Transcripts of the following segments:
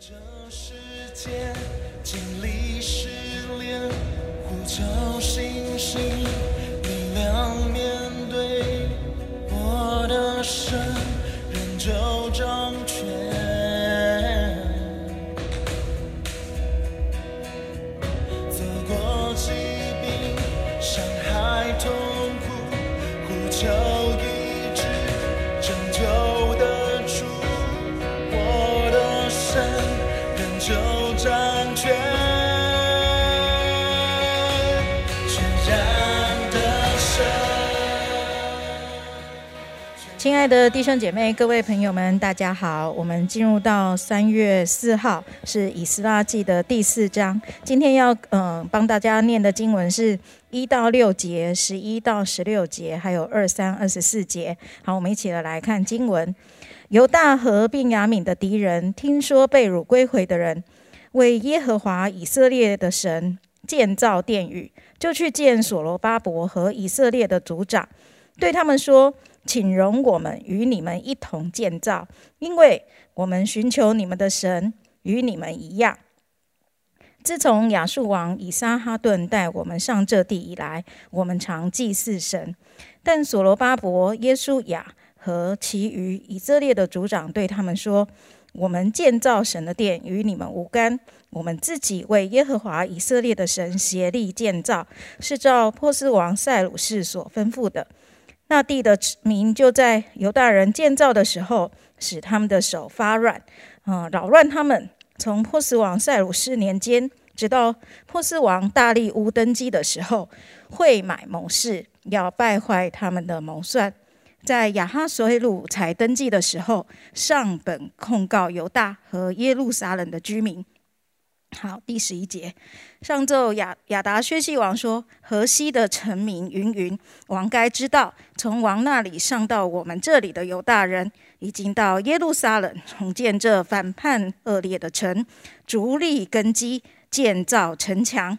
这世界经历失恋，呼求信心，力量面对我的神，仍旧掌权。走过疾病、伤害、痛苦，呼求亲爱的弟兄姐妹、各位朋友们，大家好！我们进入到三月四号，是以斯拉记的第四章。今天要嗯、帮大家念的经文是一到六节、十一到十六节，还有二三二十四节。好，我们一起来来看经文。犹大和便雅悯的敌人听说被掳归回的人为耶和华以色列的神建造殿宇，就去见所罗巴伯和以色列的族长，对他们说。请容我们与你们一同建造，因为我们寻求你们的神与你们一样。自从亚述王以撒哈顿带我们上这地以来，我们常祭祀神。但所罗巴伯、耶稣亚和其余以色列的族长对他们说：“我们建造神的殿与你们无干，我们自己为耶和华以色列的神协力建造，是照波斯王塞鲁士所吩咐的。”那地的民就在犹大人建造的时候，使他们的手发软，啊、扰乱他们。从波斯王塞鲁士年间，直到波斯王大力乌登基的时候，会买谋士，要败坏他们的谋算。在亚哈所鲁才登基的时候，上本控告犹大和耶路撒冷的居民。好，第十一节，上奏亚亚达薛西王说：“河西的臣民云云，王该知道，从王那里上到我们这里的犹大人，已经到耶路撒冷重建这反叛恶劣的城，逐立根基，建造城墙。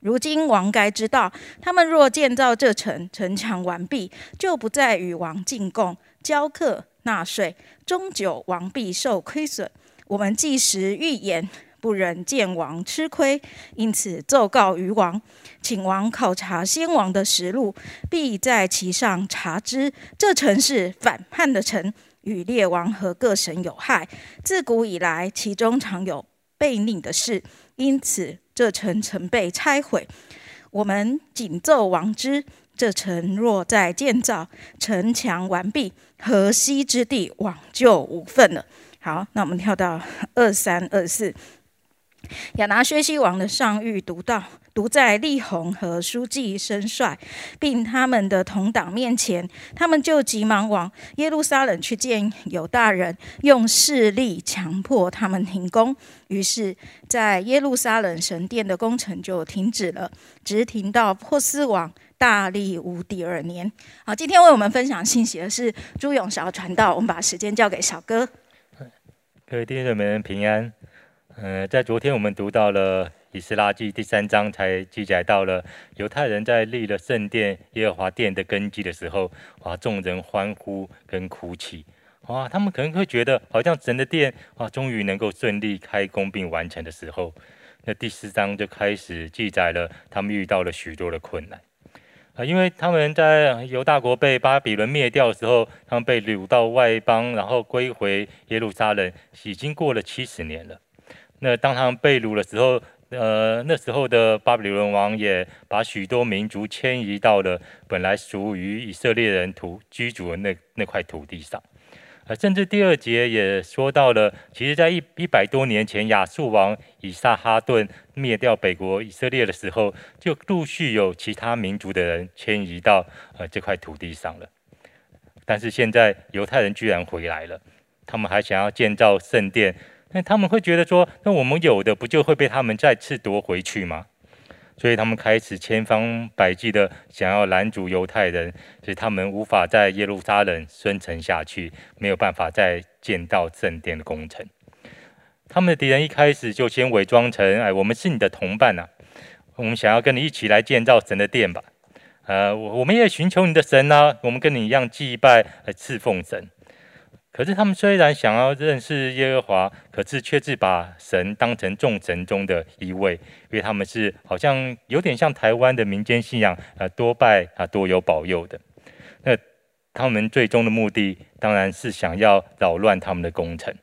如今王该知道，他们若建造这城，城墙完毕，就不再与王进贡、交课、纳税，终久王必受亏损。我们既时预言，不忍见王吃亏，因此奏告于王，请王考察先王的实录，必在其上查知这城是反叛的城，与列王和各省有害。自古以来，其中常有悖逆的事，因此这城曾被拆毁。我们谨奏王之。这城若再建造，城墙完毕，河西之地往就无份了。好，那我们跳到二三二四。亚拿薛西王的上谕读到，读在利宏和书记申帅，并他们的同党面前，他们就急忙往耶路撒冷去见犹大人，用势力强迫他们停工。于是，在耶路撒冷神殿的工程就停止了，直停到波斯王大利乌第二年。好，今天为我们分享信息的是朱永韶传道，我们把时间交给小哥。各位弟兄们平安。呃，在昨天我们读到了以斯拉记第三章，才记载到了犹太人在立了圣殿耶和华殿的根基的时候，哇，众人欢呼跟哭泣，哇，他们可能会觉得好像神的殿啊，终于能够顺利开工并完成的时候，那第四章就开始记载了他们遇到了许多的困难。啊，因为他们在犹大国被巴比伦灭掉的时候，他们被掳到外邦，然后归回耶路撒冷，已经过了七十年了。那当他们被掳的时候，呃，那时候的巴比伦王也把许多民族迁移到了本来属于以色列人土居住的那那块土地上。啊，甚至第二节也说到了，其实在一一百多年前，亚述王以撒哈顿灭掉北国以色列的时候，就陆续有其他民族的人迁移到呃这块土地上了。但是现在犹太人居然回来了，他们还想要建造圣殿，那他们会觉得说，那我们有的不就会被他们再次夺回去吗？所以他们开始千方百计的想要拦阻犹太人，使他们无法在耶路撒冷生存下去，没有办法再建造圣殿的工程。他们的敌人一开始就先伪装成，哎，我们是你的同伴呐、啊，我们想要跟你一起来建造神的殿吧。呃，我我们也寻求你的神呐、啊，我们跟你一样祭拜、呃、侍奉神。可是他们虽然想要认识耶和华，可是却是把神当成众神中的一位，因为他们是好像有点像台湾的民间信仰，啊，多拜啊，多有保佑的。那他们最终的目的当然是想要扰乱他们的工程，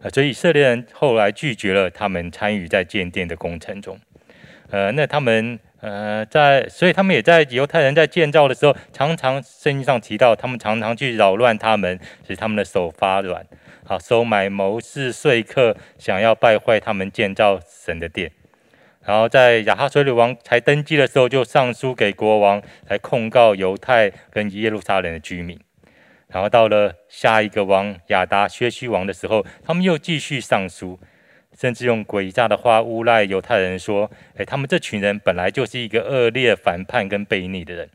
啊，所以以色列人后来拒绝了他们参与在建殿的工程中。呃，那他们呃在，所以他们也在犹太人在建造的时候，常常圣经上提到，他们常常去扰乱他们，使他们的手发软，好收买谋士说客，想要败坏他们建造神的殿。然后在亚哈水里王才登基的时候，就上书给国王，来控告犹太跟耶路撒冷的居民。然后到了下一个王亚达薛西王的时候，他们又继续上书。甚至用诡诈的话诬赖犹太人说：“诶，他们这群人本来就是一个恶劣、反叛跟悖逆的人，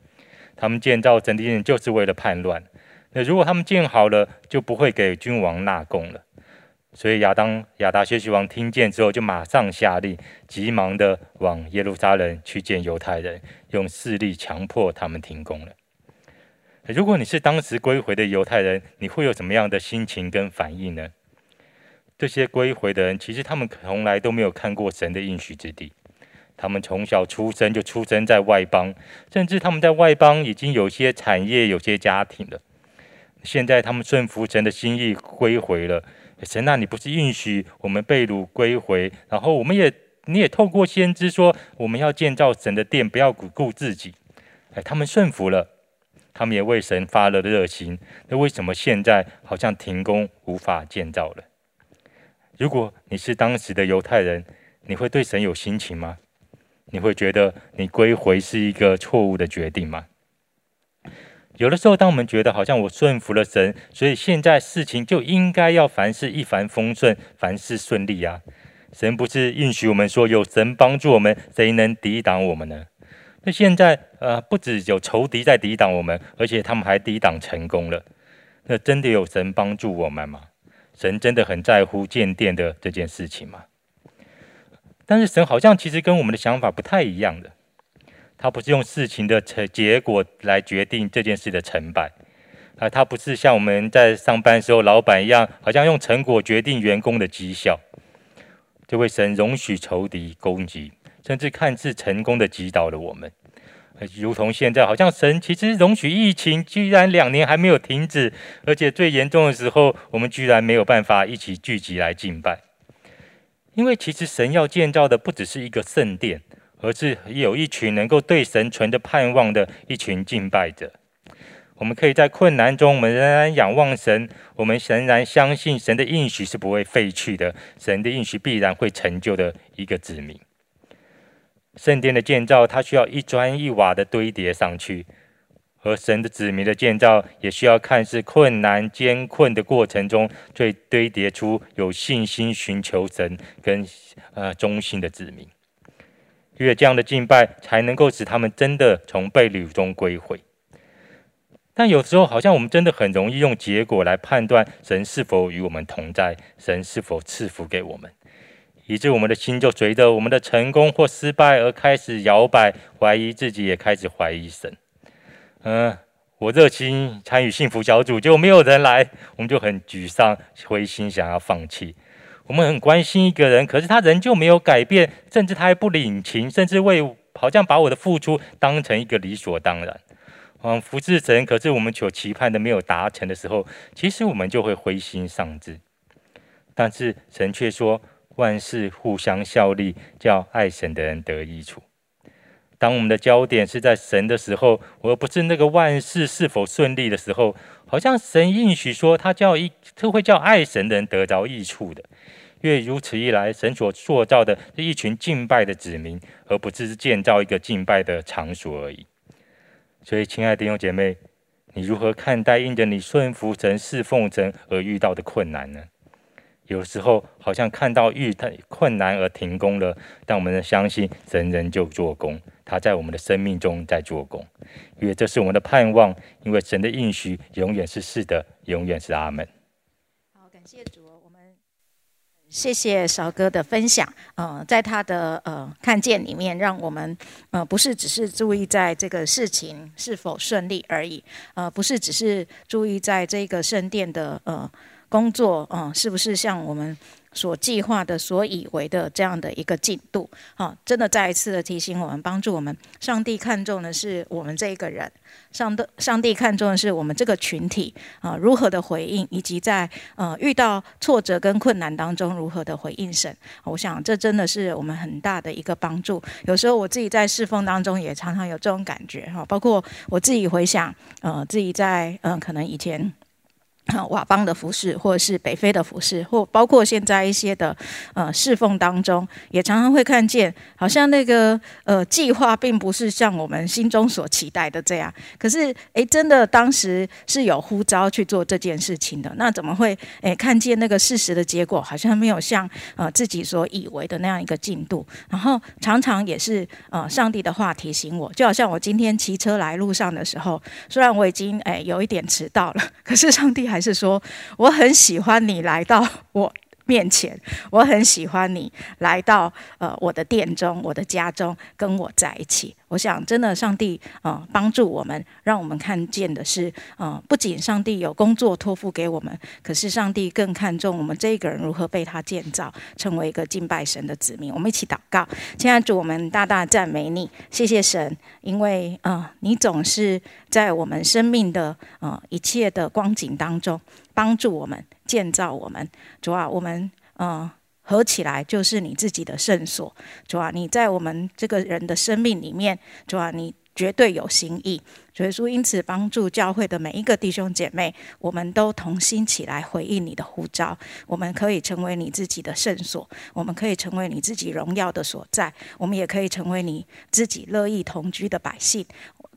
他们建造整殿就是为了叛乱。那如果他们建好了，就不会给君王纳贡了。所以亚当亚达薛西王听见之后，就马上下令，急忙的往耶路撒冷去见犹太人，用势力强迫他们停工了。如果你是当时归回的犹太人，你会有什么样的心情跟反应呢？”这些归回的人，其实他们从来都没有看过神的应许之地。他们从小出生就出生在外邦，甚至他们在外邦已经有些产业、有些家庭了。现在他们顺服神的心意归回了。神啊，你不是允许我们被掳归回？然后我们也，你也透过先知说，我们要建造神的殿，不要顾顾自己。哎，他们顺服了，他们也为神发了热心。那为什么现在好像停工，无法建造了？如果你是当时的犹太人，你会对神有心情吗？你会觉得你归回是一个错误的决定吗？有的时候，当我们觉得好像我顺服了神，所以现在事情就应该要凡事一帆风顺，凡事顺利啊！神不是允许我们说有神帮助我们，谁能抵挡我们呢？那现在呃，不止有仇敌在抵挡我们，而且他们还抵挡成功了。那真的有神帮助我们吗？神真的很在乎建殿的这件事情吗？但是神好像其实跟我们的想法不太一样的，他不是用事情的成结果来决定这件事的成败啊，他不是像我们在上班时候老板一样，好像用成果决定员工的绩效。这位神容许仇敌攻击，甚至看似成功的击倒了我们。如同现在，好像神其实容许疫情居然两年还没有停止，而且最严重的时候，我们居然没有办法一起聚集来敬拜。因为其实神要建造的不只是一个圣殿，而是有一群能够对神存着盼望的一群敬拜者。我们可以在困难中，我们仍然仰望神，我们仍然相信神的应许是不会废去的，神的应许必然会成就的一个子民。圣殿的建造，它需要一砖一瓦的堆叠上去；而神的子民的建造，也需要看似困难艰困的过程中，最堆叠出有信心寻求神跟呃忠心的子民。因为这样的敬拜，才能够使他们真的从被掳中归回。但有时候，好像我们真的很容易用结果来判断神是否与我们同在，神是否赐福给我们。以致我们的心就随着我们的成功或失败而开始摇摆，怀疑自己，也开始怀疑神。嗯，我热心参与幸福小组，就没有人来，我们就很沮丧、灰心，想要放弃。我们很关心一个人，可是他仍旧没有改变，甚至他还不领情，甚至为好像把我的付出当成一个理所当然。嗯，服侍神，可是我们所期盼的没有达成的时候，其实我们就会灰心丧志。但是神却说。万事互相效力，叫爱神的人得益处。当我们的焦点是在神的时候，而不是那个万事是否顺利的时候，好像神应许说，他叫一，他会叫爱神的人得着益处的。因为如此一来，神所塑造的是一群敬拜的子民，而不只是建造一个敬拜的场所而已。所以，亲爱的弟兄姐妹，你如何看待因着你顺服神、侍奉神而遇到的困难呢？有时候好像看到遇太困难而停工了，但我们相信神仍旧做工，他在我们的生命中在做工，因为这是我们的盼望，因为神的应许永远是是的，永远是阿门。好，感谢主，我们谢谢少哥的分享。呃，在他的呃看见里面，让我们呃不是只是注意在这个事情是否顺利而已，呃，不是只是注意在这个圣殿的呃工作，嗯、是不是像我们所计划的、所以为的这样的一个进度？好、真的再一次的提醒我们，帮助我们。上帝看重的是我们这一个人，上帝上帝看重的是我们这个群体啊、如何的回应，以及在呃遇到挫折跟困难当中如何的回应神。我想这真的是我们很大的一个帮助。有时候我自己在侍奉当中也常常有这种感觉哈，包括我自己回想，呃，自己在嗯、可能以前。瓦邦的服饰，或者是北非的服饰，或包括现在一些的呃侍奉当中，也常常会看见，好像那个呃计划并不是像我们心中所期待的这样。可是，诶，真的当时是有呼召去做这件事情的，那怎么会诶看见那个事实的结果，好像没有像呃自己所以为的那样一个进度？然后常常也是呃上帝的话提醒我，就好像我今天骑车来路上的时候，虽然我已经诶有一点迟到了，可是上帝还是说我很喜欢你来到我。面前，我很喜欢你来到呃我的殿中、我的家中，跟我在一起。我想，真的，上帝呃帮助我们，让我们看见的是，呃，不仅上帝有工作托付给我们，可是上帝更看重我们这一个人如何被他建造，成为一个敬拜神的子民。我们一起祷告，亲爱的主，我们大大赞美你，谢谢神，因为呃，你总是在我们生命的呃一切的光景当中帮助我们。建造我们，主啊，我们呃合起来就是你自己的圣所，主啊，你在我们这个人的生命里面，主啊，你绝对有心意。主耶稣因此帮助教会的每一个弟兄姐妹，我们都同心起来回应你的呼召，我们可以成为你自己的圣所，我们可以成为你自己荣耀的所在，我们也可以成为你自己乐意同居的百姓。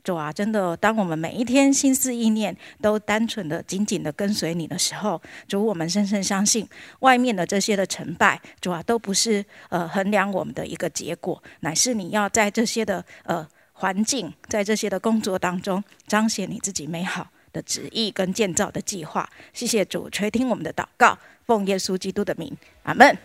主啊，真的，当我们每一天心思意念都单纯的、紧紧的跟随你的时候，主，我们深深相信，外面的这些的成败，主啊，都不是呃衡量我们的一个结果，乃是你要在这些的呃环境，在这些的工作当中，彰显你自己美好的旨意跟建造的计划。谢谢主垂听我们的祷告，奉耶稣基督的名，阿门。